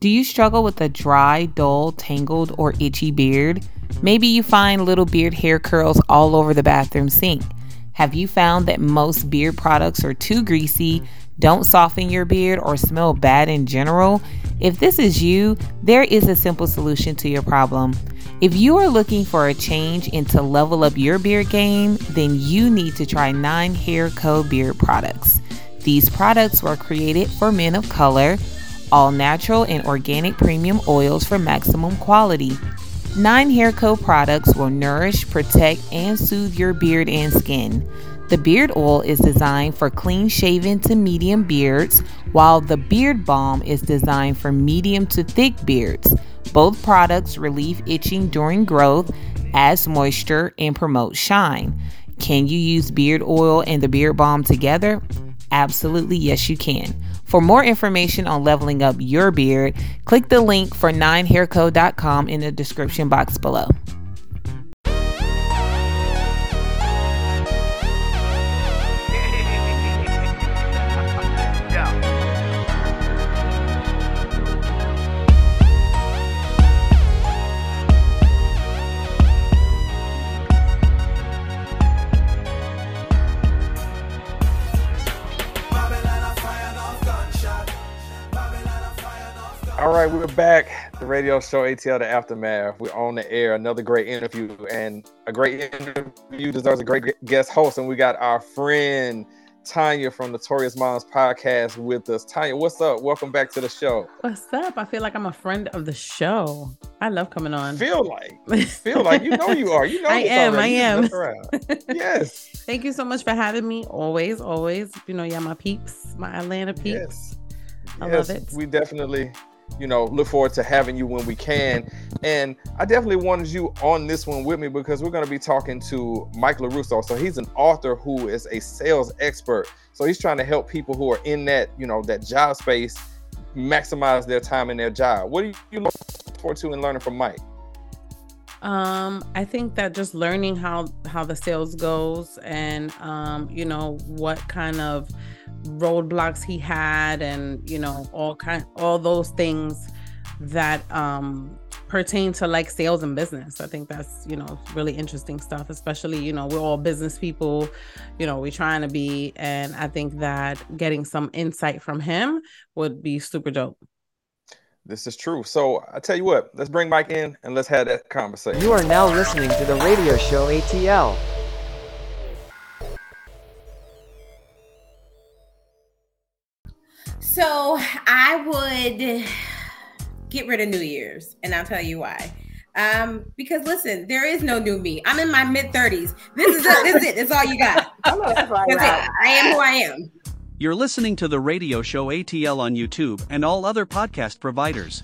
Do you struggle with a dry, dull, tangled, or itchy beard? Maybe you find little beard hair curls all over the bathroom sink. Have you found that most beard products are too greasy, don't soften your beard, or smell bad in general? If this is you, there is a simple solution to your problem. If you are looking for a change and to level up your beard game, then you need to try 9 Hair Co. beard products. These products were created for men of color all natural and organic premium oils for maximum quality. Nine Hair Co products will nourish, protect, and soothe your beard and skin. The beard oil is designed for clean shaven to medium beards, while the beard balm is designed for medium to thick beards. Both products relieve itching during growth, adds moisture, and promote shine. Can you use beard oil and the beard balm together? Absolutely, yes, you can. For more information on leveling up your beard, click the link for 9hairco.com in the description box below. All right, we're back. The radio show ATL The Aftermath. We're on the air. Another great interview, and a great interview deserves a great guest host. And we got our friend Tania from Notorious Momz Podcast with us. Tania, what's up? Welcome back to the show. What's up? I feel like I'm a friend of the show. I love coming on. Feel like, feel like you know you are. You know, I am. I am. yes. Thank you so much for having me. Always, always. You know, yeah, my peeps, my Atlanta peeps. Yes. I yes, love it. We definitely you know, look forward to having you when we can. And I definitely wanted you on this one with me because we're going to be talking to Mike LaRusso. So he's an author who is a sales expert. So he's trying to help people who are in that, you know, that job space maximize their time in their job. What do you look forward to in learning from Mike? Um, I think that just learning how how the sales goes and um, you know, what kind of roadblocks he had and you know all kind all those things that um pertain to like sales and business. I think that's you know really interesting stuff especially you know we're all business people. You know we're trying to be and i think that getting some insight from him would be super dope. This is true. So i tell you what let's bring mike in and let's have that conversation. You are now listening to the radio show atl So I would get rid of New Year's, and I'll tell you why. Um, because listen, there is no new me. I'm in my mid 30s. This is it. This is it. That's all you got. That's it. I am who I am. You're listening to the radio show ATL on YouTube and all other podcast providers.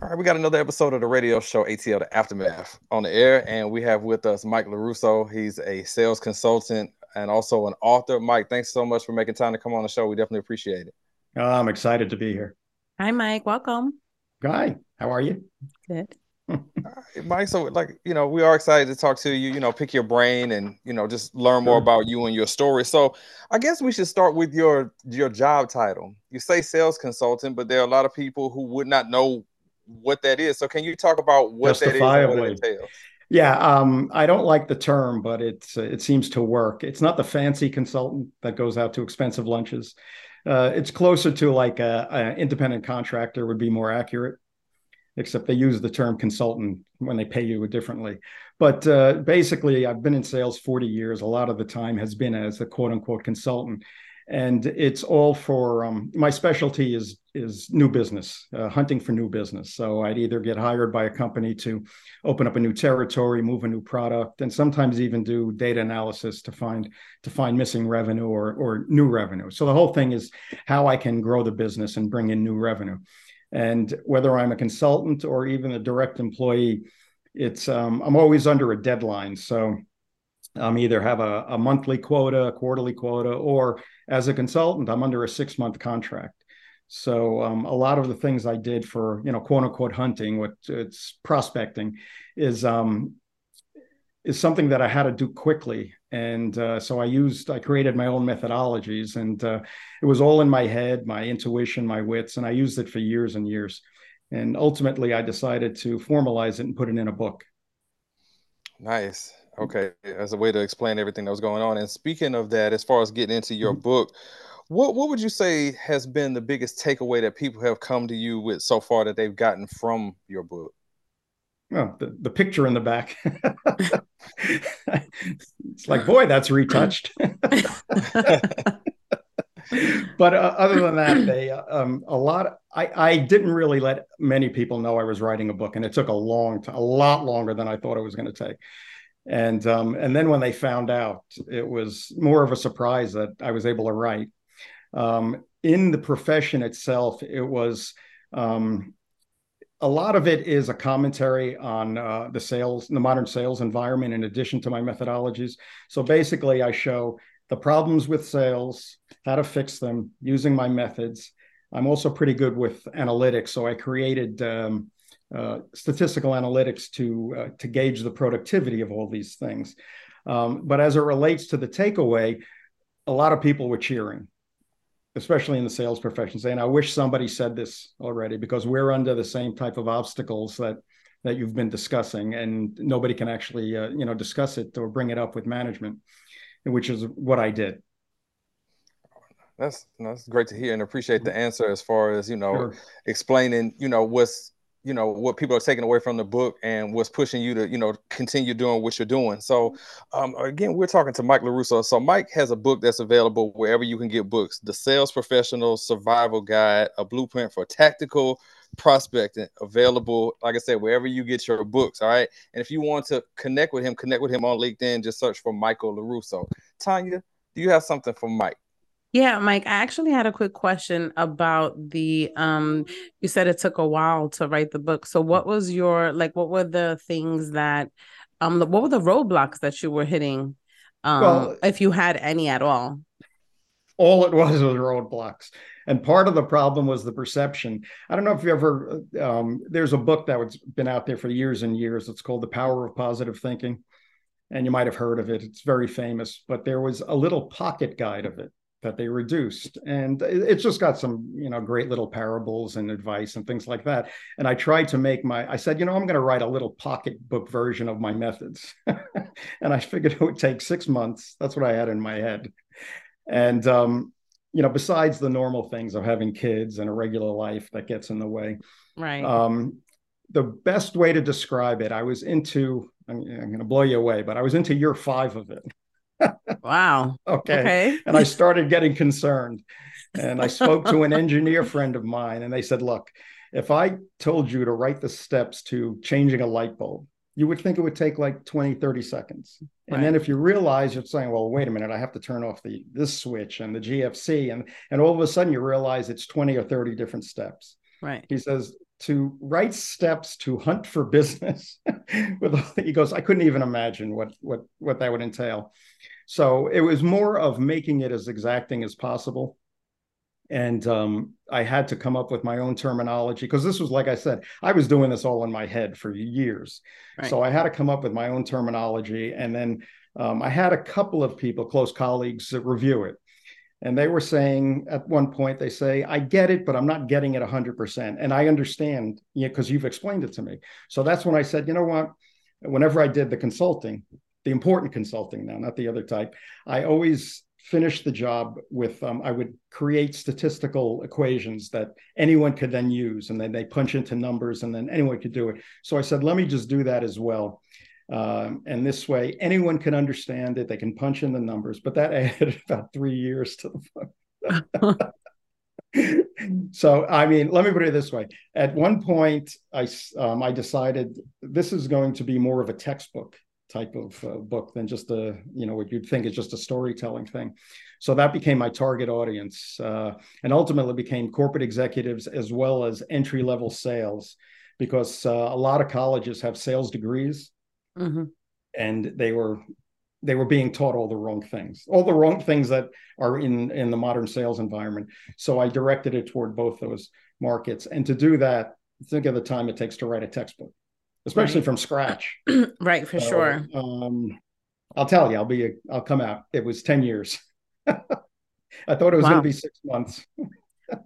All right, we got another episode of the radio show ATL The Aftermath on the air, and we have with us Mike LaRusso. He's a sales consultant and also an author. Mike, thanks so much for making time to come on the show. We definitely appreciate it. Oh, I'm excited to be here. Hi, Mike. Welcome. Hi. How are you? Good. Mike, so like you know, we are excited to talk to you. You know, pick your brain and you know just learn more about you and your story. So, I guess we should start with your your job title. You say sales consultant, but there are a lot of people who would not know what that is. So, can you talk about what that is and what it entails? Yeah, um, I don't like the term, but it's uh, it seems to work. It's not the fancy consultant that goes out to expensive lunches uh, it's closer to like a, independent contractor would be more accurate, except they use the term consultant when they pay you differently. But uh, basically, I've been in sales 40 years. A lot of the time has been as a quote unquote consultant and it's all for um, my specialty is is new business uh, hunting for new business. So i'd either get hired by a company to open up a new territory move a new product and sometimes even do data analysis to find to find missing revenue or or new revenue. So the whole thing is how i can grow the business and bring in new revenue. And whether i'm a consultant or even a direct employee it's um, i'm always under a deadline. So I'm either have a, a monthly quota, a quarterly quota, or as a consultant, I'm under a six month contract. So um, a lot of the things I did for you know quote unquote hunting, what it's prospecting, is um, is something that I had to do quickly, and uh, so I used I created my own methodologies, and uh, it was all in my head, my intuition, my wits, and I used it for years and years. And ultimately, I decided to formalize it and put it in a book. Nice. Okay, as a way to explain everything that was going on. And speaking of that, as far as getting into your book, what what would you say has been the biggest takeaway that people have come to you with so far that they've gotten from your book? Well, the, the picture in the back. it's like, boy, that's retouched. but uh, other than that, they uh, um, a lot. I I didn't really let many people know I was writing a book, and it took a long, time, a lot longer than I thought it was going to take. And um, and then when they found out, it was more of a surprise that I was able to write. Um, in the profession itself, it was um, a lot of it is a commentary on uh, the sales, the modern sales environment, in addition to my methodologies. So basically, I show the problems with sales, how to fix them using my methods. I'm also pretty good with analytics, so I created um, uh, statistical analytics to uh, to gauge the productivity of all these things. Um, but as it relates to the takeaway, a lot of people were cheering especially in the sales profession, saying, "I wish somebody said this already," because we're under the same type of obstacles that that you've been discussing, and nobody can actually, uh, you know, discuss it or bring it up with management, which is what I did. That's that's great to hear and appreciate the answer as far as you know sure. explaining you know what's you know what people are taking away from the book and what's pushing you to you know continue doing what you're doing. So um, again we're talking to mike larusso. So mike has a book that's available wherever you can get books the sales professional survival guide a blueprint for tactical prospecting available like i said wherever you get your books all right? And if you want to connect with him connect with him on linkedin. Just search for michael larusso. Tania do you have something for mike yeah, Mike, I actually had a quick question about the um you said it took a while to write the book. So what was your like what were the things that um what were the roadblocks that you were hitting um well, if you had any at all? All it was was roadblocks. And part of the problem was the perception. I don't know if you ever um there's a book that's been out there for years and years. It's called The Power of Positive Thinking. And you might have heard of it. It's very famous, but there was a little pocket guide of it that they reduced. And it's just got some you know great little parables and advice and things like that. And i tried to make my i said you know i'm going to write a little pocketbook version of my methods. And i figured it would take six months. That's what i had in my head. And um, you know besides the normal things of having kids and a regular life that gets in the way right. um, the best way to describe it i was into i'm, I'm going to blow you away but i was into year five of it wow. okay. okay. and I started getting concerned. And I spoke to an engineer friend of mine, and they said, Look, if I told you to write the steps to changing a light bulb, you would think it would take like 20, 30 seconds. And then if you realize you're saying, well, wait a minute, I have to turn off the this switch and the GFC, and and all of a sudden you realize it's 20 or 30 different steps. Right. He says, to write steps to hunt for business with he goes i couldn't even imagine what what what that would entail. So it was more of making it as exacting as possible. And um, i had to come up with my own terminology because this was like i said i was doing this all in my head for years. Right. so i had to come up with my own terminology. And then um, i had a couple of people close colleagues review it and they were saying at one point, they say, I get it, but I'm not getting it 100%. And I understand because you know, you've explained it to me. So that's when I said, you know what? Whenever I did the consulting, the important consulting now, not the other type, I always finished the job with um, I would create statistical equations that anyone could then use, and then they punch into numbers, and then anyone could do it. So I said, let me just do that as well. Um, and this way, anyone can understand it. They can punch in the numbers, but that added about three years to the book. so, I mean, let me put it this way. At one point, I, um, I decided this is going to be more of a textbook type of uh, book than just a, you know, what you'd think is just a storytelling thing. So that became my target audience uh, and ultimately became corporate executives as well as entry level sales because uh, a lot of colleges have sales degrees mm-hmm. and they were they were being taught all the wrong things, all the wrong things that are in in the modern sales environment. So I directed it toward both those markets, and to do that, think of the time it takes to write a textbook, especially right. from scratch. right, for so, sure. Um, I'll tell you, I'll be, a, I'll come out. It was ten years. I thought it was wow. going to be six months.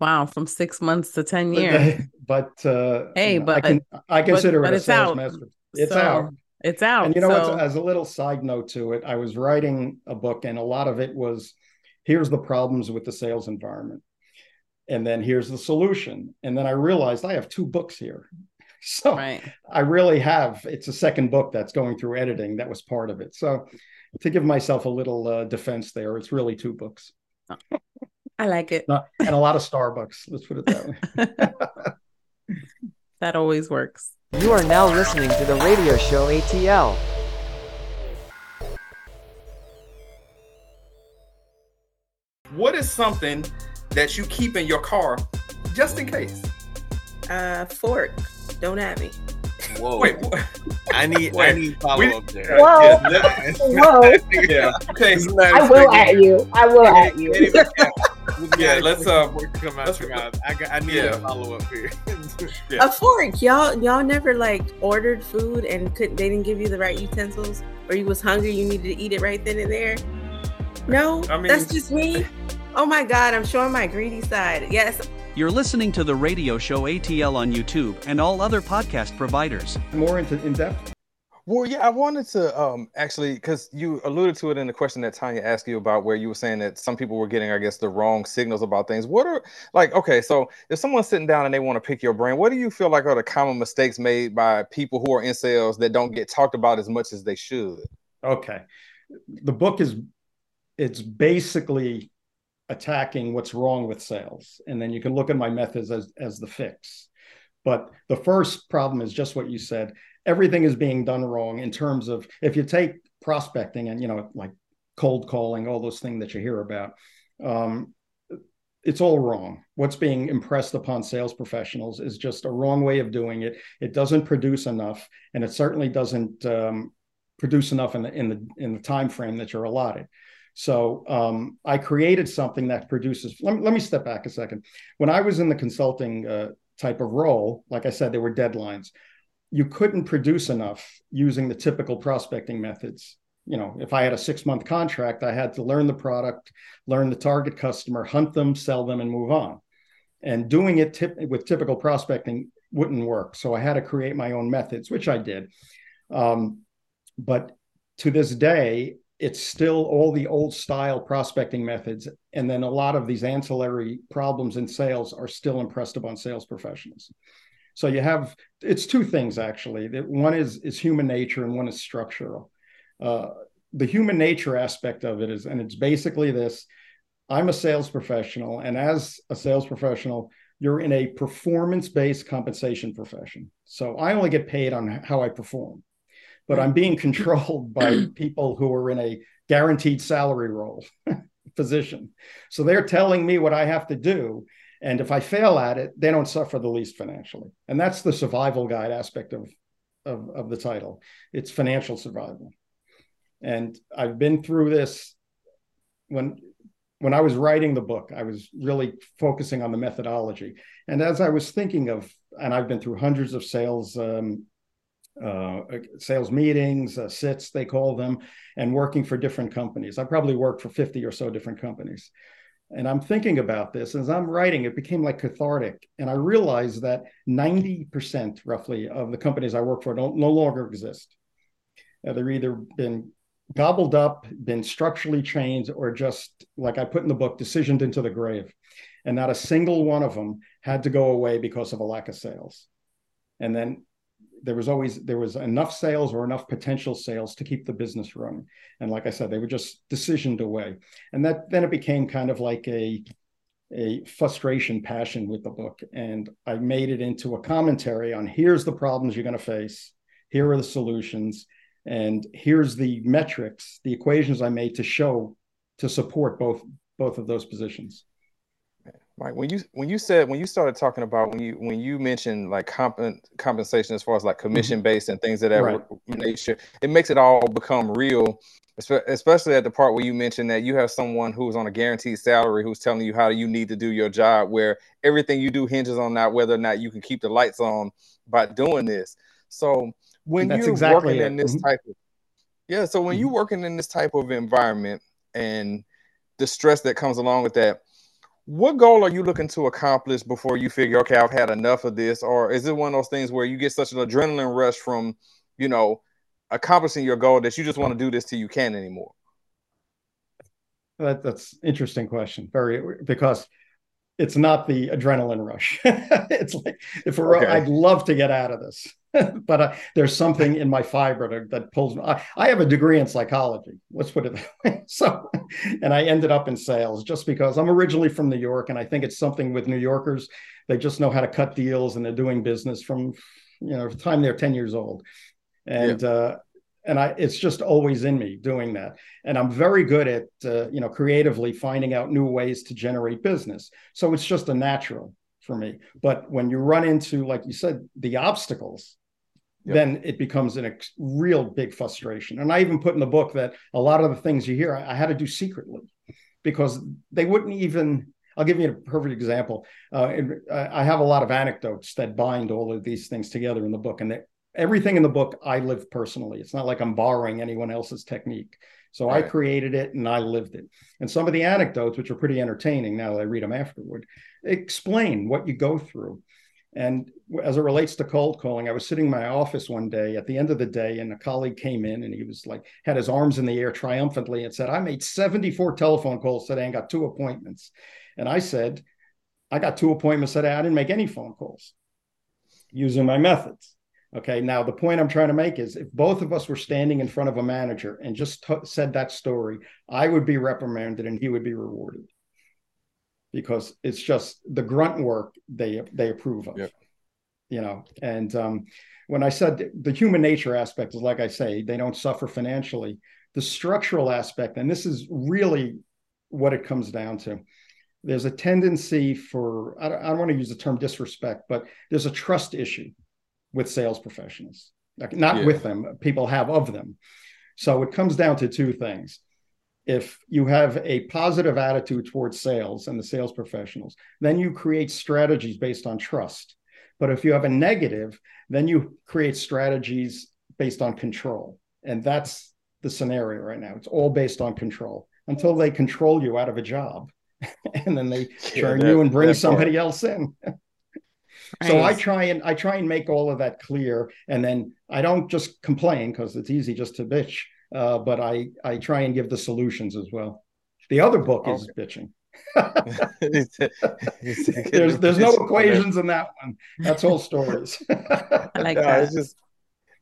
Wow, from six months to ten But, years. but uh, Hey, know, I but- can I consider but it a it's sales out. method. It's So, out. It's out. And you know so? As a little side note to it, I was writing a book, and a lot of it was here's the problems with the sales environment, and then here's the solution. And then I realized I have two books here. So right. I really have. It's a second book that's going through editing that was part of it. So to give myself a little uh, defense there, it's really two books I like it. And a lot of Starbucks. Let's put it that way. That always works. You are now listening to the radio show ATL. What is something that you keep in your car just in case? Uh, fork. Don't at me. Whoa. Wait, what? I need I need follow we- up there. Whoa. Yeah, Whoa. yeah. Okay. I will at you. I will at you. Yeah, let's, uh, come out let's- your mouth. I, got, I need Yeah. a follow up here. Yeah. A fork. Y'all, y'all never like ordered food and couldn't. They didn't give you the right utensils, or you was hungry. You needed to eat it right then and there. No, I mean- that's just me. Oh my God, I'm showing my greedy side. Yes, You're listening to the radio show ATL on YouTube and all other podcast providers. More into in depth. Well, yeah, I wanted to um actually because you alluded to it in the question that Tania asked you about where you were saying that some people were getting, I guess, the wrong signals about things. What are like okay, so if someone's sitting down and they want to pick your brain, what do you feel like are the common mistakes made by people who are in sales that don't get talked about as much as they should? Okay. The book is it's basically attacking what's wrong with sales. And then you can look at my methods as as the fix. But the first problem is just what you said. Everything is being done wrong in terms of if you take prospecting and you know like cold calling, all those things that you hear about. Um, it's all wrong. What's being impressed upon sales professionals is just a wrong way of doing it. It doesn't produce enough, and it certainly doesn't um, produce enough in the in the in the time frame that you're allotted. So um, I created something that produces. Let me, let me step back a second. When I was in the consulting uh, type of role, like I said, there were deadlines. You couldn't produce enough using the typical prospecting methods. You know, if I had a six month contract, I had to learn the product, learn the target customer, hunt them, sell them, and move on. And doing it tip- with typical prospecting wouldn't work. So I had to create my own methods, which I did. Um, but to this day, it's still all the old style prospecting methods. And then a lot of these ancillary problems in sales are still impressed upon sales professionals. So you have it's two things actually. That one is is human nature and one is structural. Uh, the human nature aspect of it is, and it's basically this: I'm a sales professional, and as a sales professional, you're in a performance-based compensation profession. So I only get paid on how I perform but I'm being controlled by people who are in a guaranteed salary role position. So they're telling me what I have to do. And if I fail at it, they don't suffer the least financially. And that's the survival guide aspect of, of, of the title. It's financial survival. And I've been through this when when I was writing the book, I was really focusing on the methodology. And as I was thinking of, and I've been through hundreds of sales um, uh, sales meetings, uh, sits, they call them, and working for different companies. I probably worked for 50 or so different companies. And I'm thinking about this as I'm writing, it became like cathartic. And I realized that 90% roughly of the companies I work for don't no longer exist. Uh, they're either been gobbled up, been structurally changed, or just like I put in the book, decisioned into the grave. And not a single one of them had to go away because of a lack of sales. And then there was always there was enough sales or enough potential sales to keep the business running. And like i said they were just decisioned away. And that then it became kind of like a a frustration passion with the book. And i made it into a commentary on here's the problems you're going to face. Here are the solutions. And here's the metrics the equations i made to show to support both both of those positions Right. When you when you said when you started talking about when you when you mentioned like comp- compensation as far as like commission based and things of that Right. nature, it makes it all become real. Especially at the part where you mentioned that you have someone who's on a guaranteed salary who's telling you how you need to do your job, where everything you do hinges on that whether or not you can keep the lights on by doing this. So when That's you're exactly working it. in this Mhm. type of yeah, so when you're working in this type of environment and the stress that comes along with that, what goal are you looking to accomplish before you figure, okay, I've had enough of this? Or is it one of those things where you get such an adrenaline rush from, you know, accomplishing your goal that you just want to do this till you can't anymore? That, that's interesting question. Very because it's not the adrenaline rush. it's like if we're, Okay. I'd love to get out of this, but uh, there's something in my fiber that, that pulls me. I, I have a degree in psychology. Let's put it that way. So, and I ended up in sales just because I'm originally from New York, and I think it's something with New Yorkers. They just know how to cut deals, and they're doing business from you know the time they're 10 years old, and uh, and I it's just always in me doing that and i'm very good at uh, you know creatively finding out new ways to generate business so it's just a natural for me but when you run into like you said the obstacles Yep. then it becomes a ex- real big frustration and i even put in the book that a lot of the things you hear i, I had to do secretly because they wouldn't even i'll give you a perfect example uh, and I I have a lot of anecdotes that bind all of these things together in the book and that everything in the book I live personally. It's not like I'm borrowing anyone else's technique. So I created it and I lived it. And some of the anecdotes, which are pretty entertaining now that I read them afterward, explain what you go through. And as it relates to cold calling, I was sitting in my office one day at the end of the day, and a colleague came in and he was like, had his arms in the air triumphantly and said, I made 74 telephone calls today and got two appointments. And I said, I got two appointments today. I didn't make any phone calls using my methods. Okay. Now, the point I'm trying to make is if both of us were standing in front of a manager and just t- said that story, I would be reprimanded and he would be rewarded because it's just the grunt work they they approve of. Yep. You know, and um, when I said the human nature aspect is like I say, they don't suffer financially. The structural aspect, and this is really what it comes down to. There's a tendency for, I don't, I don't want to use the term disrespect, but there's a trust issue with sales professionals. Like not Yeah. with them, people have of them. So it comes down to two things. If you have a positive attitude towards sales and the sales professionals, then you create strategies based on trust. But if you have a negative, then you create strategies based on control. And that's the scenario right now. It's all based on control until they control you out of a job. and then they Yeah, turn that- you and bring that part. somebody else in. So I try and I try and make all of that clear, and then I don't just complain because it's easy just to bitch, uh, but I I try and give the solutions as well. The other book is bitching. there's there's no equations in that one. That's all stories. I like no, that. It's just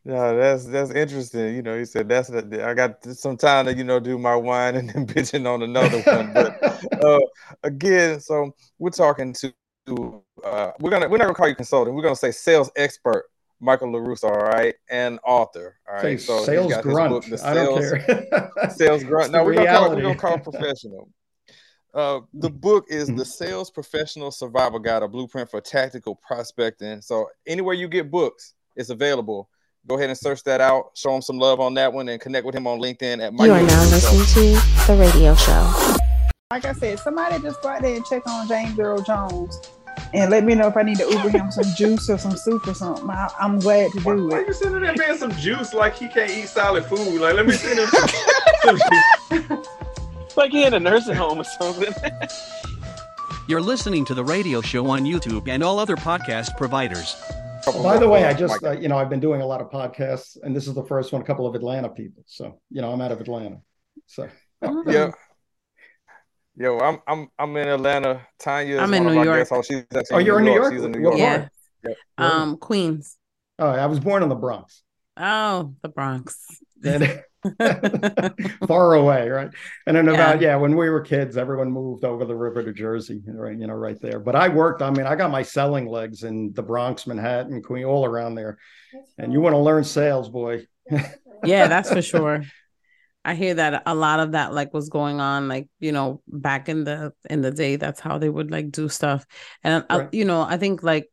no, that's that's interesting. You know, he said that's the, I got some time to you know do my wine and then bitching on another one. But uh, again, so we're talking to uh, we're gonna we're not gonna call you consultant. We're gonna say sales expert Michael Larusso, all right, and author. All Say so he's sales got his grunt. book, The I don't Sales- care. sales grunt. It's No, we're gonna, call we're gonna call professional. Uh, the book is the Sales Professional Survival Guide, a blueprint for tactical prospecting. So anywhere you get books, it's available. Go ahead and search that out. Show him some love on that one, and connect with him on LinkedIn at Michael You are now Larusso. listening to the radio show. Like I said, somebody just go out there and check on James Earl Jones and let me know if I need to Uber him some juice or some soup or something. I, I'm glad to do Why it. you sending that man some juice like he can't eat solid food? Like, let me send him some, some juice. like he in a nursing home or something. You're listening to the radio show on YouTube and all other podcast providers. By the way, I just uh, you know I've been doing a lot of podcasts, and this is the first one. A couple of Atlanta people, so you know I'm out of Atlanta. So Yeah. Yo, I'm I'm I'm in Atlanta. Tania is I'm in New York. Oh, she's actually Oh, you're in New York? She's in New York. part? Yeah. Um, Queens. Oh, I was born in the Bronx. Oh, the Bronx. Far away, right? And then about Yeah. yeah, when we were kids, everyone moved over the river to Jersey, right? You know, right there. But I worked. I mean, I got my selling legs in the Bronx, Manhattan, Queen, all around there. And you want to learn sales, boy? yeah, that's for sure. I hear that a lot of that like was going on like you know back in the in the day that's how they would like do stuff and uh, Right. you know I think like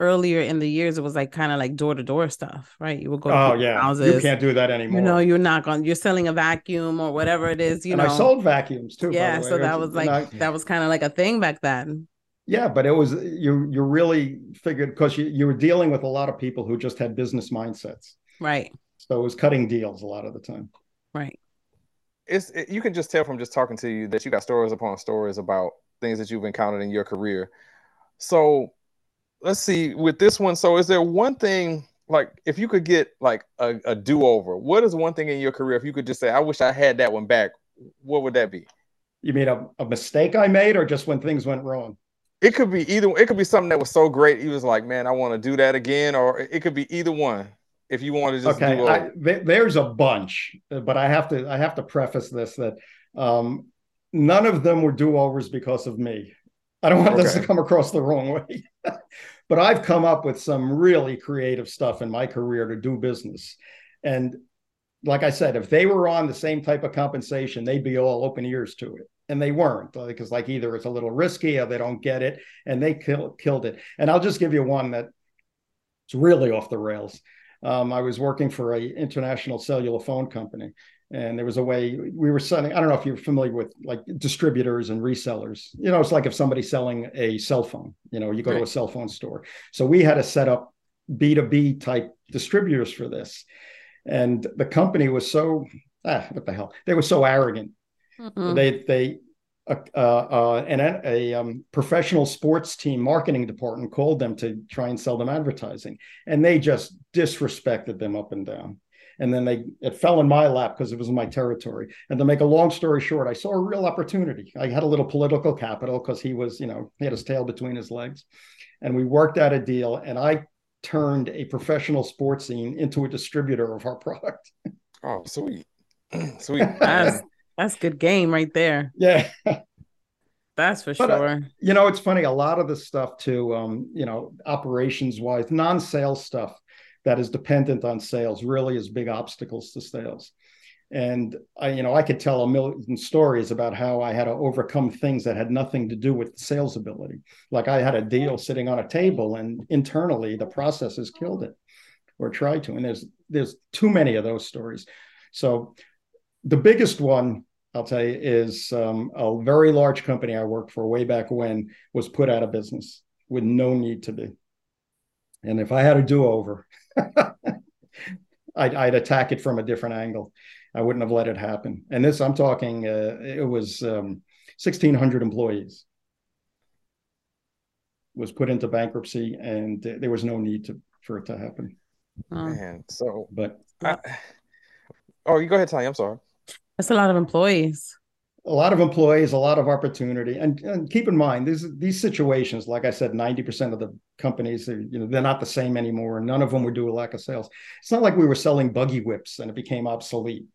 earlier in the years it was like kind of like door to door stuff right you would go to Oh yeah, houses you can't do that anymore. you know you're not going you're selling a vacuum or whatever it is you and know I sold vacuums too. yeah so that was like I- that was kind of like a thing back then Yeah, but it was you. You really figured because you, you were dealing with a lot of people who just had business mindsets. right So it was cutting deals a lot of the time. right It's it, you can just tell from just talking to you that you got stories upon stories about things that you've encountered in your career. So let's see with this one. So is there one thing like if you could get like a, a do-over, what is one thing in your career if you could just say, I wish I had that one back, what would that be? You mean a, a mistake I made or just when things went wrong? It could be either it could be something that was so great, he was like, Man, I want to do that again, or it could be either one if you want to just okay do I, th- there's a bunch but i have to i have to preface this that um, none of them were do-overs because of me. I don't want okay. this to come across the wrong way. But i've come up with some really creative stuff in my career to do business. And like i said if they were on the same type of compensation they'd be all open ears to it. And they weren't because like either it's a little risky or they don't get it and they kill, killed it. And i'll just give you one that it's really off the rails um, I was working for a international cellular phone company, and there was a way we were selling. I don't know if you're familiar with like distributors and resellers. You know, it's like if somebody's selling a cell phone. You know, you go right. to a cell phone store. So we had to set up B two B type distributors for this, and the company was so ah, what the hell? They were so arrogant. Mm-hmm. They they a, uh, an, a um, professional sports team marketing department called them to try and sell them advertising, and they just disrespected them up and down. And then they it fell in my lap because it was in my territory. And to make a long story short, I saw a real opportunity. I had a little political capital because he was, you know, he had his tail between his legs, and we worked out a deal. And I turned a professional sports scene into a distributor of our product. Oh, sweet, sweet. That's good game right there. Yeah. That's for but, uh, sure. Uh, you know, it's funny. A lot of the stuff too, um, you know, operations wise, non-sales stuff that is dependent on sales really is big obstacles to sales. And I, you know, I could tell a million stories about how I had to overcome things that had nothing to do with sales ability. Like I had a deal sitting on a table, and internally the processes killed it, or tried to. And there's there's too many of those stories. So the biggest one I'll tell you is um, a very large company I worked for way back when was put out of business with no need to be. And if I had a do over, I'd, I'd, attack it from a different angle. I wouldn't have let it happen. And this, I'm talking, uh, it was um, 1,600 employees was put into bankruptcy, and there was no need to for it to happen. Man, so but I, oh, you go ahead, Tania. I'm sorry. That's a lot of employees. A lot of employees, a lot of opportunity, and, and keep in mind these these situations. Like I said, ninety percent of the companies, are, you know, they're not the same anymore, and none of them were due a lack of sales. It's not like we were selling buggy whips and it became obsolete.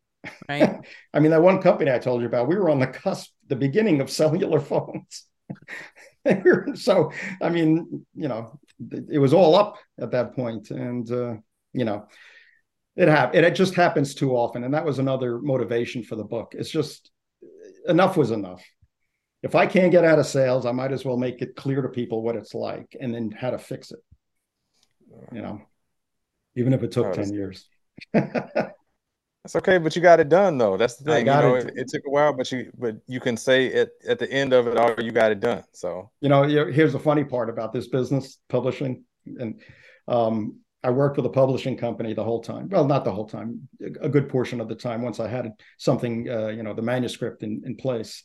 Right. I mean, that one company I told you about, we were on the cusp, the beginning of cellular phones. so, I mean, you know, it was all up at that point, and uh, you know, it happened. It just happens too often, and that was another motivation for the book. It's just enough was enough. If I can't get out of sales, I might as well make it clear to people what it's like and then how to fix it. You know, even if it took ten years. That's okay, but you got it done though. That's the thing. You know, it, it, took a while, but you but you can say at, at the end of it all, you got it done. So you know, here's the funny part about this business publishing, and um, I worked with a publishing company the whole time. Well, not the whole time, a good portion of the time. Once I had something, uh, you know, the manuscript in, in place,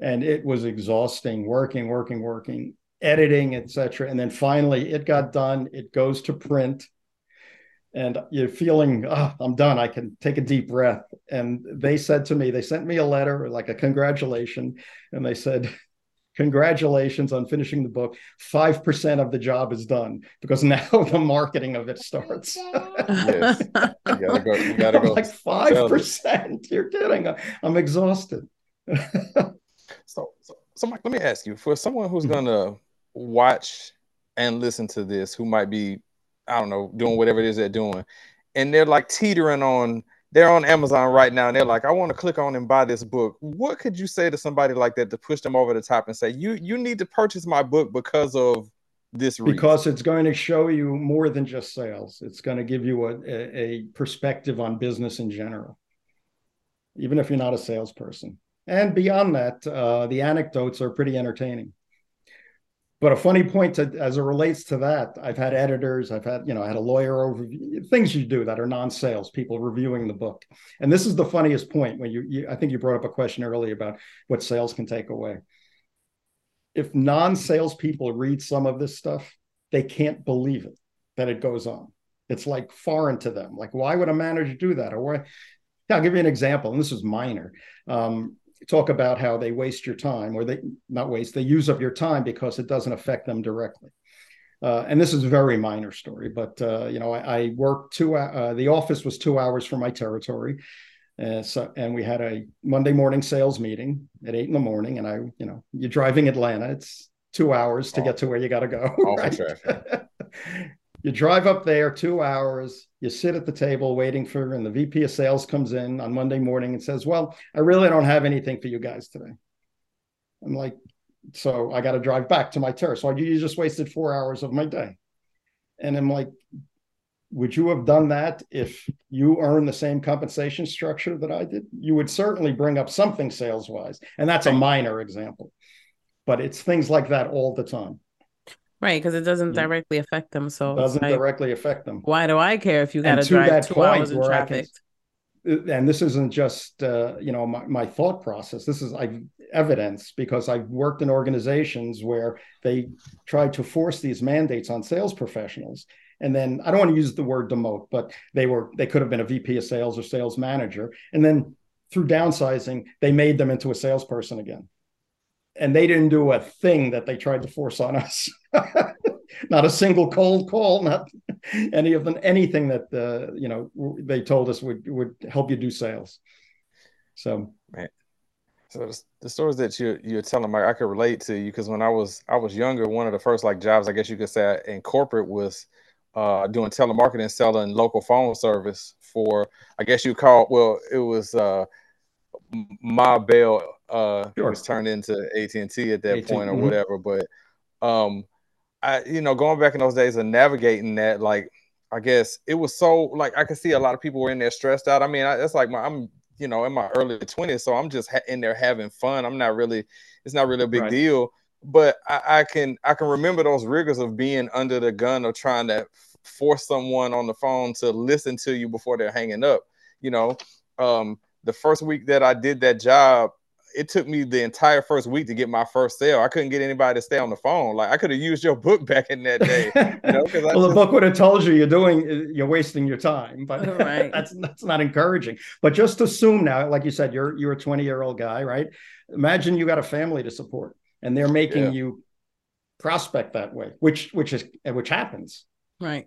and it was exhausting, working, working, working, editing, etc. And then finally, it got done. It goes to print, and you're feeling, oh, I'm done. I can take a deep breath. And they said to me, they sent me a letter, like a congratulation, and they said congratulations on finishing the book. 5% of the job is done because now the marketing of it starts. yes. You gotta go. You gotta go. Like 5%. You're kidding. I'm exhausted. so, so, so, Mike, let me ask you for someone who's going to watch and listen to this, who might be, I don't know, doing whatever it is they're doing, and they're like teetering on they're on Amazon right now and they're like, I want to click on and buy this book. What could you say to somebody like that to push them over the top and say, you you need to purchase my book because of this reason? Because it's going to show you more than just sales. It's going to give you a, a, perspective on business in general, even if you're not a salesperson. And beyond that, uh, the anecdotes are pretty entertaining but a funny point to, as it relates to that i've had editors i've had you know i had a lawyer over things you do that are non-sales people reviewing the book and this is the funniest point when you, you i think you brought up a question earlier about what sales can take away if non-sales people read some of this stuff, they can't believe it that it goes on. It's like foreign to them. Like, why would a manager do that? Or why? I'll give you an example, and this is minor. Um, talk about how they waste your time, or they not waste, they use up your time because it doesn't affect them directly. Uh, and this is a very minor story, but uh, you know, I, I worked two. Uh, the office was two hours from my territory, uh, so and we had a Monday morning sales meeting at eight in the morning. And I, you know, you're driving Atlanta; it's two hours to get to where you got to go. Right? you drive up there two hours. You sit at the table waiting for, and the VP of sales comes in on Monday morning and says, "Well, I really don't have anything for you guys today." I'm like, so I got to drive back to my terrace. So you just wasted four hours of my day. And I'm like, would you have done that if you earned the same compensation structure that I did? You would certainly bring up something sales wise. And that's a minor example, but it's things like that all the time. Right, because it doesn't directly affect them. So it doesn't like, directly affect them. Why do I care if you got to drive two hours in traffic? Can, and this isn't just uh, you know my, my thought process. This is I evidence because I've worked in organizations where they tried to force these mandates on sales professionals. And then I don't want to use the word demote, but they were they could have been a VP of sales or sales manager. And then through downsizing, they made them into a salesperson again. And they didn't do a thing that they tried to force on us. not a single cold call, not any of them, anything that uh, you know they told us would would help you do sales. So, man, so the stories that you you're telling, Mike, I could relate to you because when I was I was younger, one of the first like jobs I guess you could say in corporate was uh, doing telemarketing, selling local phone service for I guess you call well it was uh, Ma Bell uh, sure. was turned into AT and T at that AT&T, point or mm-hmm. whatever. But um, I you know going back in those days of navigating that like I guess it was so like I could see a lot of people were in there stressed out. I mean, I, that's like my I'm you know in my early 20s so i'm just ha- in there having fun i'm not really it's not really a big right. deal but I, I, can i can remember those rigors of being under the gun of trying to force someone on the phone to listen to you before they're hanging up you know um, the first week that i did that job it took me the entire first week to get my first sale. I couldn't get anybody to stay on the phone. Like I could have used your book back in that day. You know, well, just... the book would have told you you're doing uh, you're wasting your time, but right. that's that's not encouraging. But just assume now, like you said, you're you're a 20 year old guy, right? Imagine you got a family to support, and they're making yeah. you prospect that way, which which is which happens, right?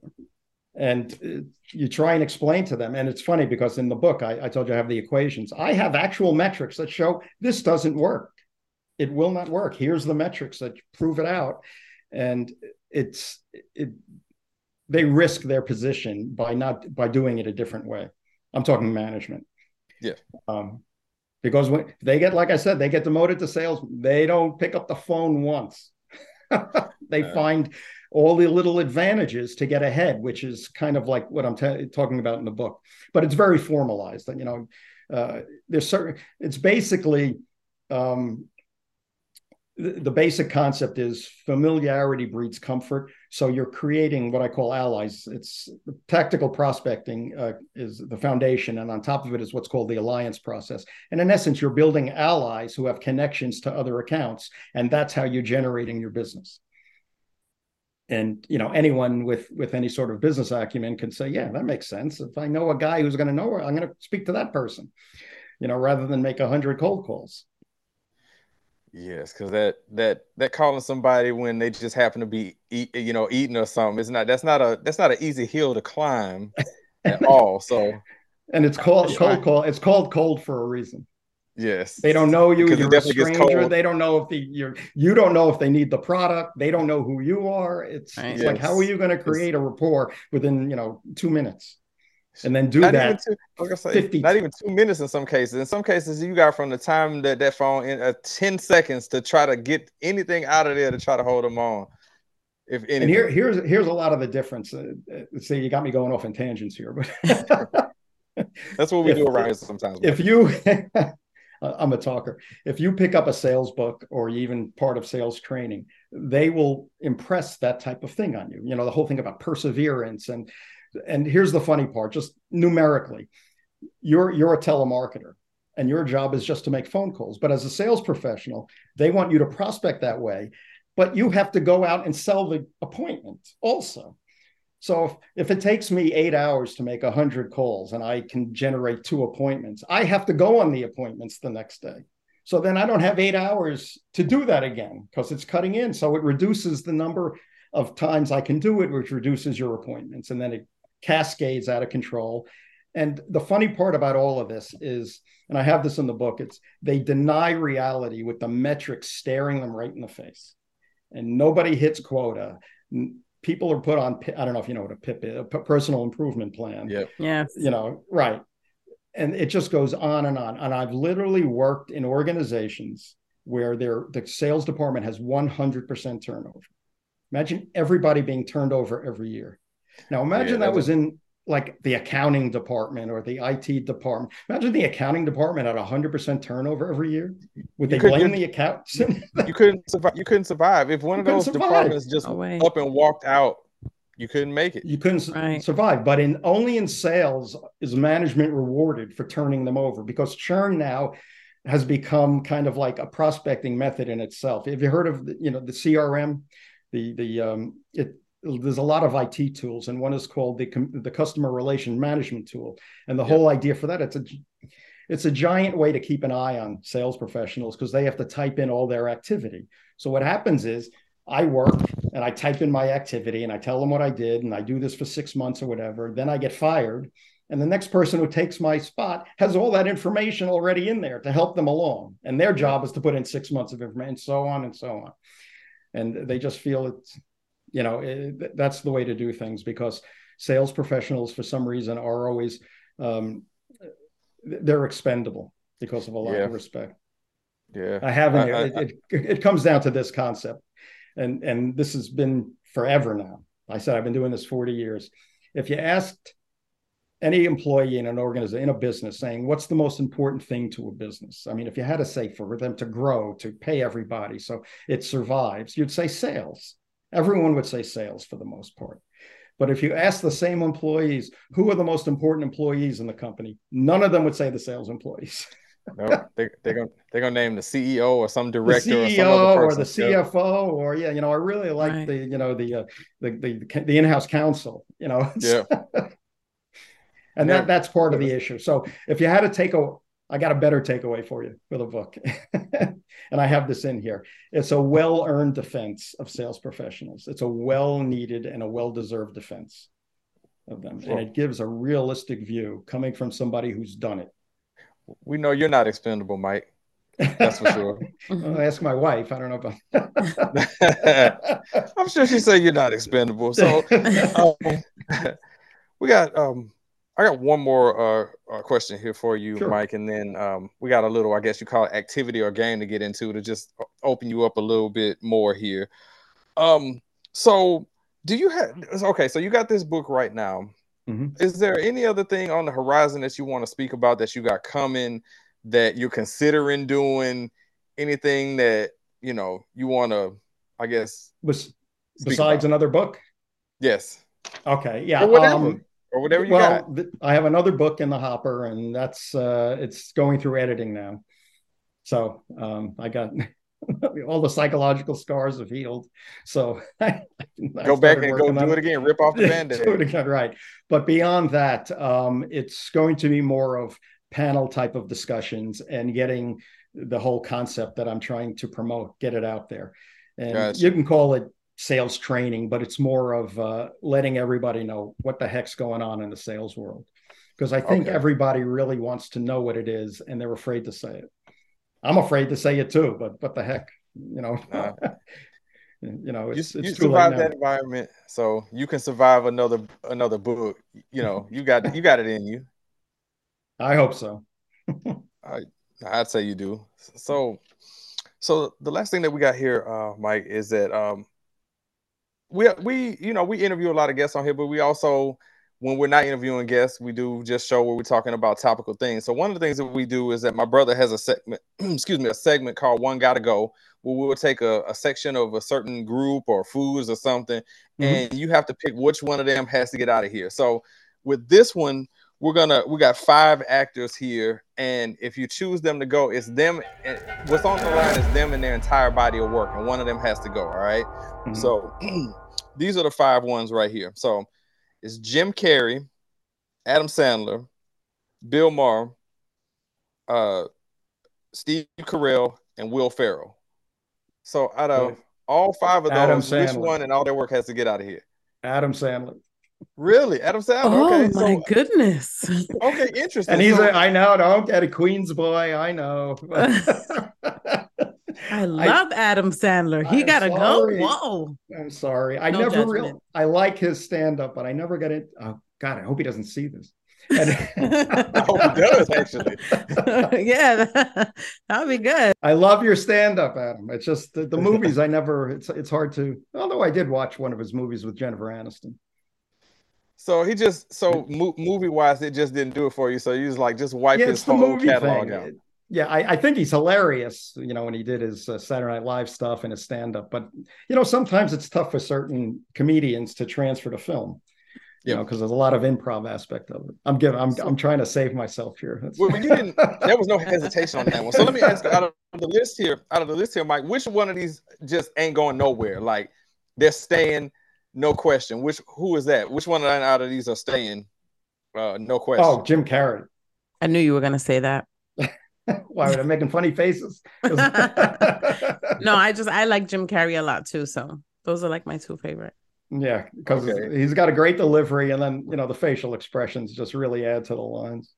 And uh, you try and explain to them and it's funny because in the book I, I, told you i have the equations. I have actual metrics that show this doesn't work. It will not work. Here's the metrics that prove it out. And it's it, they risk their position by not by doing it a different way. I'm talking management. Yeah. Um, because when they get like i said they get demoted to sales. They don't pick up the phone once. They uh, find all the little advantages to get ahead, which is kind of like what I'm t- talking about in the book. But it's very formalized. And you know, uh, there's certain. It's basically um, the, the basic concept is familiarity breeds comfort. So you're creating what I call allies. It's tactical prospecting uh, is the foundation, and on top of it is what's called the alliance process. And in essence, you're building allies who have connections to other accounts, and that's how you're generating your business and you know anyone with with any sort of business acumen can say yeah that makes sense. If i know a guy who's going to know her i'm going to speak to that person you know rather than make a hundred cold calls. Yes because that that that calling somebody when they just happen to be eat, you know eating or something is not that's not a that's not an easy hill to climb at all so and it's called cold call it's called cold for a reason Yes. They don't know you. You're a stranger. They don't know if the you're you don't know if they need the product. They don't know who you are. It's, right. it's yes. like how are you going to create a rapport within you know two minutes? And then do not that. Two, like say, 50. not even two minutes in some cases. In some cases, you got from the time that that phone in uh, 10 seconds to try to get anything out of there to try to hold them on. If anything. And here, here's here's a lot of the difference. Uh, uh see, you got me going off in tangents here, but that's what we if, do around here sometimes. If you I'm a talker. If you pick up a sales book or even part of sales training, they will impress that type of thing on you. You know, the whole thing about perseverance and and here's the funny part, just numerically, you're you're a telemarketer. and your job is just to make phone calls. But as a sales professional, they want you to prospect that way, but you have to go out and sell the appointment also. So if, if it takes me eight hours to make 100 calls and I can generate two appointments, I have to go on the appointments the next day. So then I don't have eight hours to do that again because it's cutting in. So it reduces the number of times I can do it, which reduces your appointments. And then it cascades out of control. And the funny part about all of this is, and I have this in the book, it's they deny reality with the metrics staring them right in the face. And nobody hits quota. People are put on, I don't know if you know what a PIP is, a personal improvement plan. Yeah. Yeah. You know, right. And it just goes on and on. And I've literally worked in organizations where their the sales department has 100% turnover. Imagine everybody being turned over every year. Now imagine Yeah, that was in like the accounting department or the IT department. Imagine the accounting department at 100% turnover every year. Would they blame the account? you couldn't survive. You couldn't survive if one You of those survive. departments just No up and walked out. You couldn't make it. you couldn't Right. survive. But in only in sales is management rewarded for turning them over because churn now has become kind of like a prospecting method in itself. Have you heard of the, you know the CRM? The the um it there's a lot of IT tools, and one is called the the customer relation management tool. And the whole idea for that it's a it's a giant way to keep an eye on sales professionals because they have to type in all their activity. So what happens is I work and I type in my activity and I tell them what I did and I do this for six months or whatever. Then I get fired. And the next person who takes my spot has all that information already in there to help them along. And their job is to put in six months of information, and so on and so on. And they just feel it's, you know, it, that's the way to do things because sales professionals, for some reason, are always, um, they're expendable because of a lack Yeah. of respect. Yeah. I haven't. I- I- it, it, it comes down to this concept, and and this has been forever now. I said I've been doing this forty years. If you asked any employee in an organization, in a business, saying what's the most important thing to a business, I mean, if you had to say for them to grow, to pay everybody, so it survives, you'd say sales. Everyone would say sales for the most part. But if you ask the same employees who are the most important employees in the company, none of them would say the sales employees. No, they, they're gonna they're gonna name the CEO or some the director or some CEO other or person. the Yeah. CFO or yeah, you know, I really like Right. the you know the uh, the, the the in-house counsel, you know. Yeah. and Yeah. that that's part of the issue. So if you had to take a I got a better takeaway for you for the book. and I have this in here. It's a well-earned defense of sales professionals. It's a well-needed and a well-deserved defense of them. Sure. And it gives a realistic view coming from somebody who's done it. We know you're not expendable, Mike. That's for sure. I'll ask my wife. I don't know about I'm sure she said you're not expendable. So um, we got um I got one more uh, uh question here for you, Sure. Mike, and then um we got a little, I guess you call it activity or game to get into to just open you up a little bit more here. Um, so do you have okay? So you got this book right now. Mhm. Is there any other thing on the horizon that you want to speak about that you got coming that you're considering doing? Anything that you know you want to, I guess, Bes- besides about. another book? yes, Okay, yeah. um, or whatever you well, got. th- I have another book in the hopper, and that's uh, it's going through editing now. So um, I got all the psychological scars have healed. So I Go back and go on do it again. Rip off the Do band-aid. it again, right. But beyond that, um, it's going to be more of panel type of discussions and getting the whole concept that I'm trying to promote, get it out there. And Gotcha. you can call it sales training, but it's more of uh, letting everybody know what the heck's going on in the sales world. Because I think Okay. everybody really wants to know what it is and they're afraid to say it. I'm afraid to say it too, but what the heck, you know? Nah. you know, you, it's, you it's late now. that environment, so you can survive another another book. You know, you got you got it in you. I hope so. I I'd say you do. So so the last thing that we got here, uh, Mike, is that um we we you know we interview a lot of guests on here, but we also when we're not interviewing guests, we do just show where we're talking about topical things. So one of the things that we do is that my brother has a segment, excuse me, a segment called One Gotta Go, where we'll take a, a section of a certain group or foods or something, Mhm. and you have to pick which one of them has to get out of here. So with this one, we're gonna we got five actors here, and if you choose them to go, it's them. and What's on the line is them and their entire body of work, and one of them has to go. All right? So these are the five ones right here. So it's Jim Carrey, Adam Sandler, Bill Maher, uh, Steve Carell, and Will Ferrell. So out of all five of Adam those, which one and all their work has to get out of here? Adam Sandler. Really, Adam Sandler? Oh okay, my so goodness. okay, interesting. And he's So- a, I know, don't get a Queens boy. I know. I love Adam Sandler. He I'm gotta sorry. go. Whoa. I'm sorry. I No never really, I like his stand up, but I never got it. Oh God, I hope he doesn't see this. And I hope he does actually. yeah, that would be good. I love your stand up, Adam. It's just the, the movies. I never. It's it's hard to. Although I did watch one of his movies with Jennifer Aniston. So he just so mo- movie wise, it just didn't do it for you. So you just like just wipe Yeah, his whole catalog thing. out. Yeah, I, I think he's hilarious. You know, when he did his uh, Saturday Night Live stuff and his stand up. But you know, sometimes it's tough for certain comedians to transfer to film. You know, because there's a lot of improv aspect of it. I'm giving. I'm I'm trying to save myself here. Well, you didn't. There was no hesitation on that one. So let me ask you, out of the list here, out of the list here, Mike, which one of these just ain't going nowhere? Like they're staying, no question. Which who is that? Which one out of these are staying? Uh, no question. oh, Jim Carrey. I knew you were gonna say that. Why were they making funny faces? No, I just I like Jim Carrey a lot too. So those are like my two favorite. Yeah, because Okay. he's got a great delivery, and then you know the facial expressions just really add to the lines.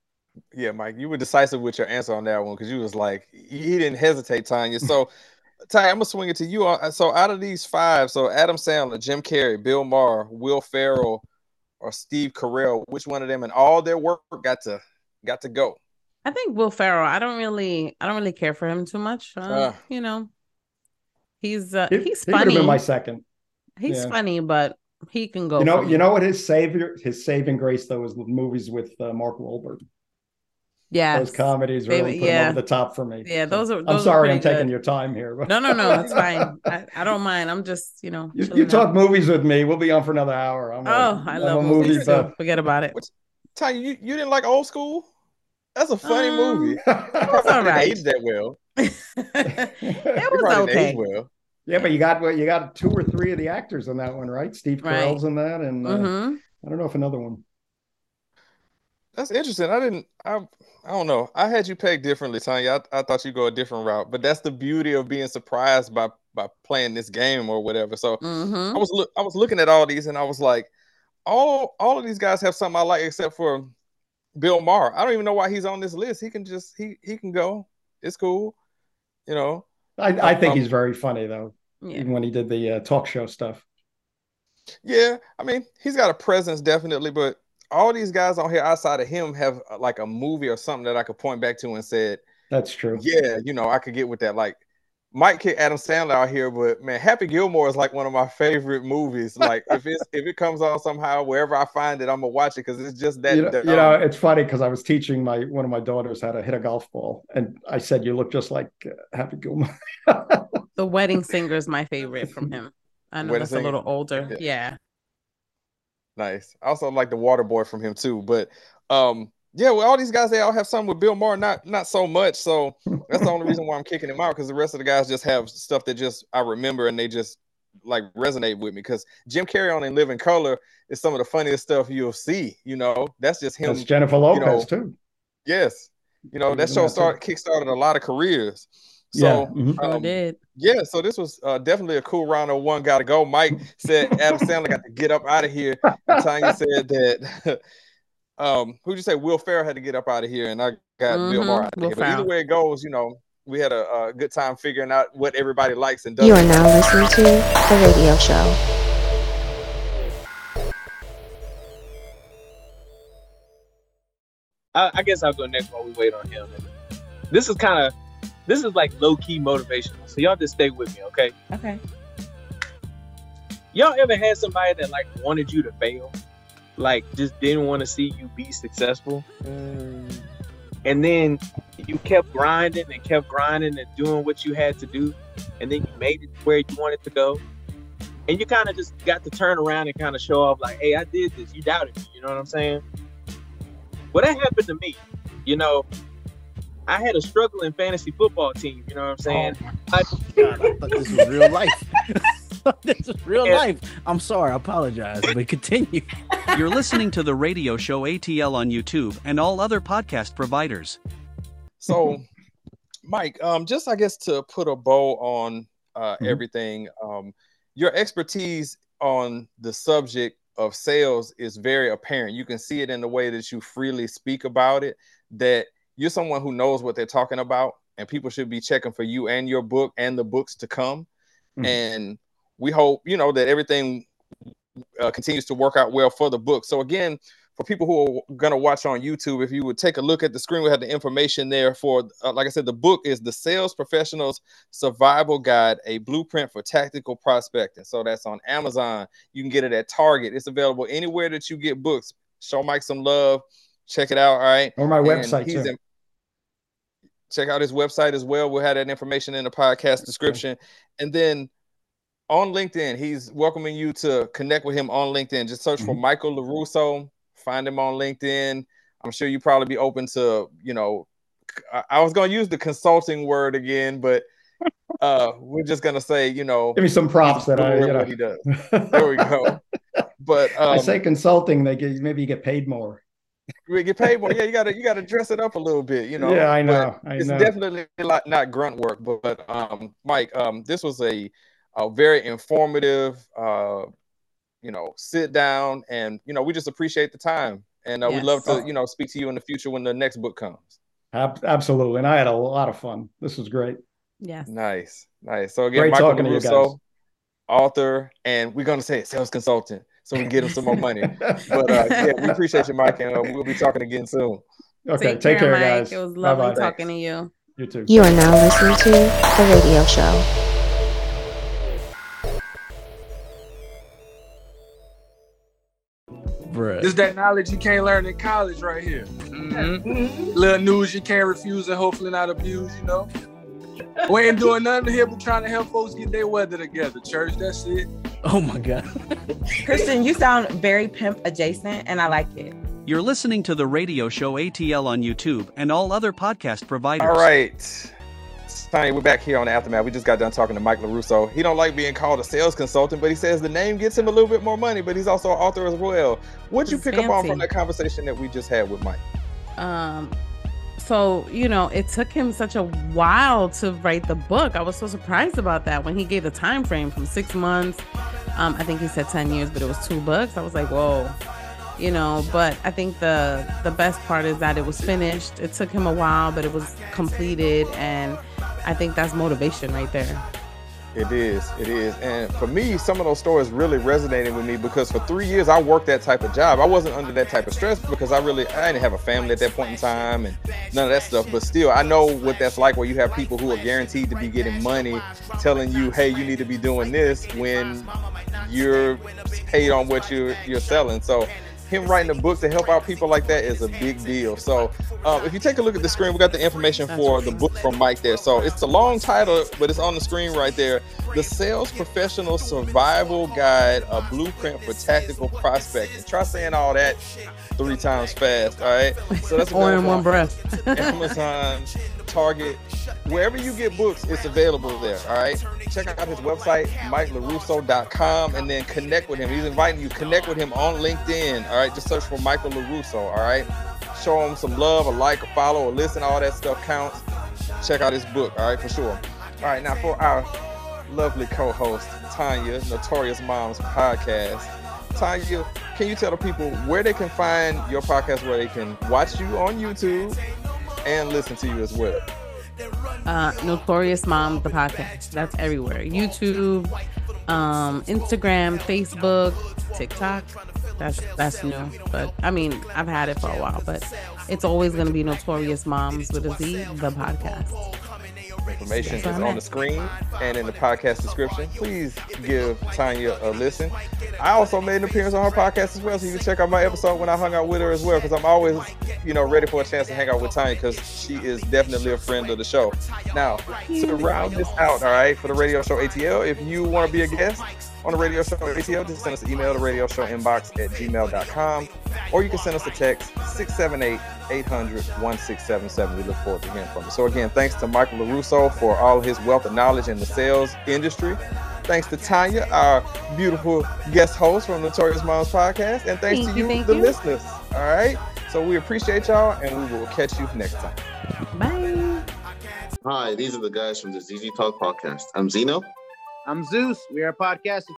Yeah, Mike, you were decisive with your answer on that one because you was like he didn't hesitate, Tania. So, Tania, I'm gonna swing it to you. Uh, So, out of these five, so Adam Sandler, Jim Carrey, Bill Maher, Will Ferrell, or Steve Carell, which one of them and all their work got to got to go? I think Will Ferrell. I don't really I don't really care for him too much. Uh, Ah. you know, he's uh, He, he's he would have funny. been my second. he's yeah. funny, but he can go. You know, for me. you know what his savior, his saving grace though, is the movies with uh, Mark Wahlberg. yeah. Those comedies They- really put him yeah. over the top for me. Yeah, those are. I'm those are sorry, I'm taking good. your time here. but- No, no, no, it's fine. I, I don't mind. I'm just, you know. You, you talk movies with me, we'll be on for another hour. I'm a- Oh, I I'm love movies movie too. Forget about it. Ty, you, you didn't like old school? That's a funny Um, movie. It was all It right. aged that well. It It was probably didn't okay. well. Yeah, but you got what you got two or three of the actors in that one, right? Steve Right. Carell's in that, and uh, hmm I don't know if another one. That's interesting. I didn't. I. I don't know. I had you pegged differently, Tania. I, I thought you'd go a different route, but that's the beauty of being surprised by by playing this game or whatever. So hmm I was look. I was looking at all these, and I was like, all all of these guys have something I like, except for Bill Maher. I don't even know why he's on this list. He can just he he can go. It's cool. You know. I, I think Um, he's very funny though, Yeah. even when he did the uh, talk show stuff. Yeah, I mean, he's got a presence definitely, but all these guys on here outside of him have uh, like a movie or something that I could point back to and said, That's true. yeah, you know, I could get with that. Like, might kick Adam Sandler out here, but man, Happy Gilmore is like one of my favorite movies. Like, if it's if it comes on somehow, wherever I find it, I'm gonna watch it because it's just that. you know, that, you know, um, it's funny because I was teaching my one of my daughters how to hit a golf ball, and I said, "You look just like uh, Happy Gilmore." The Wedding Singer is my favorite from him. I know Wedding that's a little older. Yeah. Yeah. Nice. I also like the Water Boy from him too. But um, yeah, well, all these guys they all have something with Bill Maher, not not so much. So that's the only reason why I'm kicking him out because the rest of the guys just have stuff that just I remember and they just like resonate with me. Because Jim Carrey on In Living Color is some of the funniest stuff you'll see. You know, that's just him. That's Jennifer you Lopez know, too. Yes. You know, that Isn't show that so- started kickstarted a lot of careers. So Yeah, mhm. Um, did. yeah, so this was uh, definitely a cool round of one got to go. Mike said Adam Sandler got to get up out of here. And Tania said that um who'd you say Will Ferrell had to get up out of here, and I got Bill Mhm, Maher out of Will here. But either way it goes, you know, we had a, a good time figuring out what everybody likes and doesn't. are now listening to The Radio Show. I, I guess I'll go next while we wait on him. This is kind of, this is like low key motivational. So y'all just stay with me, okay? Okay. Y'all ever had somebody that like wanted you to fail, like just didn't want to see you be successful, mm. and then you kept grinding and kept grinding and doing what you had to do, and then you made it where you wanted to go, and you kind of just got to turn around and kind of show off like, hey, I did this. You doubted me. You know what I'm saying? Well, that happened to me. You know, I had a struggling fantasy football team. You know what I'm saying? Oh I, God, I thought this was real life. this is real Yeah. life. I'm sorry. I apologize. But continue. You're listening to the radio show ATL on YouTube and all other podcast providers. So, Mike, um, just I guess to put a bow on uh, Mhm. everything, um, your expertise on the subject of sales is very apparent. You can see it in the way that you freely speak about it. That you're someone who knows what they're talking about, and people should be checking for you and your book and the books to come. Mhm. And we hope you know that everything uh, continues to work out well for the book. So again, for people who are going to watch on YouTube, if you would take a look at the screen, we have the information there for, uh, like I said, the book is the Sales Professionals Survival Guide, a blueprint for tactical prospecting. So that's on Amazon. You can get it at Target. It's available anywhere that you get books. Show Mike some love. Check it out. All right. Or my And website, too. in- check out his website as well. We'll have that information in the podcast description. And then on LinkedIn, he's welcoming you to connect with him on LinkedIn. Just search for Michael LaRusso, find him on LinkedIn. I'm sure you probably be open to, you know, I, I was going to use the consulting word again, but uh, we're just going to say, you know, Give me some props that I, you know. he does. There we go. But um, I say consulting, they get maybe you get paid more. we get paid more. Yeah, you gotta you gotta dress it up a little bit, you know. Yeah, I know, I it's know. definitely not, not grunt work, but, but um, Mike, um, this was a a very informative, uh, you know, sit down, and you know, we just appreciate the time, and uh, we'd love to you know speak to you in the future when the next book comes. Ab- absolutely, and I had a lot of fun. This was great. Yes. Nice, nice. So again, Great Michael talking to you Russo, author, and we're gonna say it, sales consultant, so we can get him some more money. But uh, yeah, we appreciate you, Mike, and uh, we'll be talking again soon. Okay, take, care, Mike. guys. It was lovely Bye-bye. talking to you. You too. You are now listening to The Radio Show. Bruh. This that knowledge you can't learn in college right here. Mhm. Little news you can't refuse and hopefully not abuse, you know. We ain't doing nothing here but trying to help folks get their weather together, church. That's it. Oh my God. Christian, you sound very pimp adjacent, and I like it. You're listening to the radio show ATL on YouTube and all other podcast providers. All right. Tania, we're back here on the Aftermath. We just got done talking to Mike LaRusso. He don't like being called a sales consultant, but he says the name gets him a little bit more money, but he's also an author as well. What'd you It's pick up on from that conversation that we just had with Mike? Um, so you know, it took him such a while to write the book. I was so surprised about that when he gave the time frame from six months. Um, I think he said ten years, but it was two books. I was like, whoa, you know. But I think the the best part is that it was finished. It took him a while, but it was completed, and I think that's motivation right there. It is, it is. And for me, some of those stories really resonated with me because for three years I worked that type of job. I wasn't under that type of stress because I really I didn't have a family at that point in time and none of that stuff. But still, I know what that's like where you have people who are guaranteed to be getting money telling you, hey, you need to be doing this when you're paid on what you're you're selling. So him writing a book to help out people like that is a big deal. So um, if you take a look at the screen, we got the information for the book from Mike there. So it's a long title, but it's on the screen right there. The Sales Professional Survival Guide, a blueprint for tactical prospecting. Try saying all that three times fast. All right. So that's Or in one breath. Amazon, Target, wherever you get books, it's available there. All right. Check out his website, MikeLarusso.com, and then connect with him. He's inviting you connect with him on LinkedIn. All right. Just search for Michael LaRusso. All right. Show him some love, a like, a follow, a listen. All that stuff counts. Check out his book. All right, for sure. All right. Now for our lovely co-host Tania, Notorious Momz podcast. Tania, can you tell the people where they can find your podcast, where they can watch you on YouTube and listen to you as well? uh notorious mom the podcast. That's everywhere. Youtube um instagram facebook tiktok. That's that's new. But i mean i've had it for a while but it's always going to be notorious moms with a z the podcast Information is That's where I'm on the screen and in the podcast description. Please give Tania a listen. I also made an appearance on her podcast as well, so you can check out my episode when I hung out with her as well, because I'm always, you know, ready for a chance to hang out with Tania, because she is definitely a friend of the show. Now, to round this out, all right, for the radio show ATL, if you want to be a guest, on the radio show ATL, just send us an email to radio show inbox at gmail.com or you can send us a text 678 800 1677. We look forward to hearing from you. So, again, thanks to Michael LaRusso for all his wealth of knowledge in the sales industry. Thanks to Tania, our beautiful guest host from Notorious Momz podcast. And thanks Thank to you, you, the you. listeners. All right. So, we appreciate y'all and we will catch you next time. Bye. Hi, these are the guys from the ZZ Talk podcast. I'm Zeno. I'm Zeus. We are podcasting.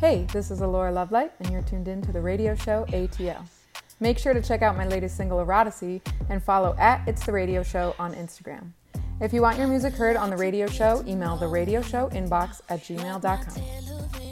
Hey, this is Alaura Lovelight, and you're tuned in to the radio show ATL. Make sure to check out my latest single, Eroticy, and follow at It's the Radio Show on Instagram. If you want your music heard on the radio show, email the radio show inbox at gmail.com.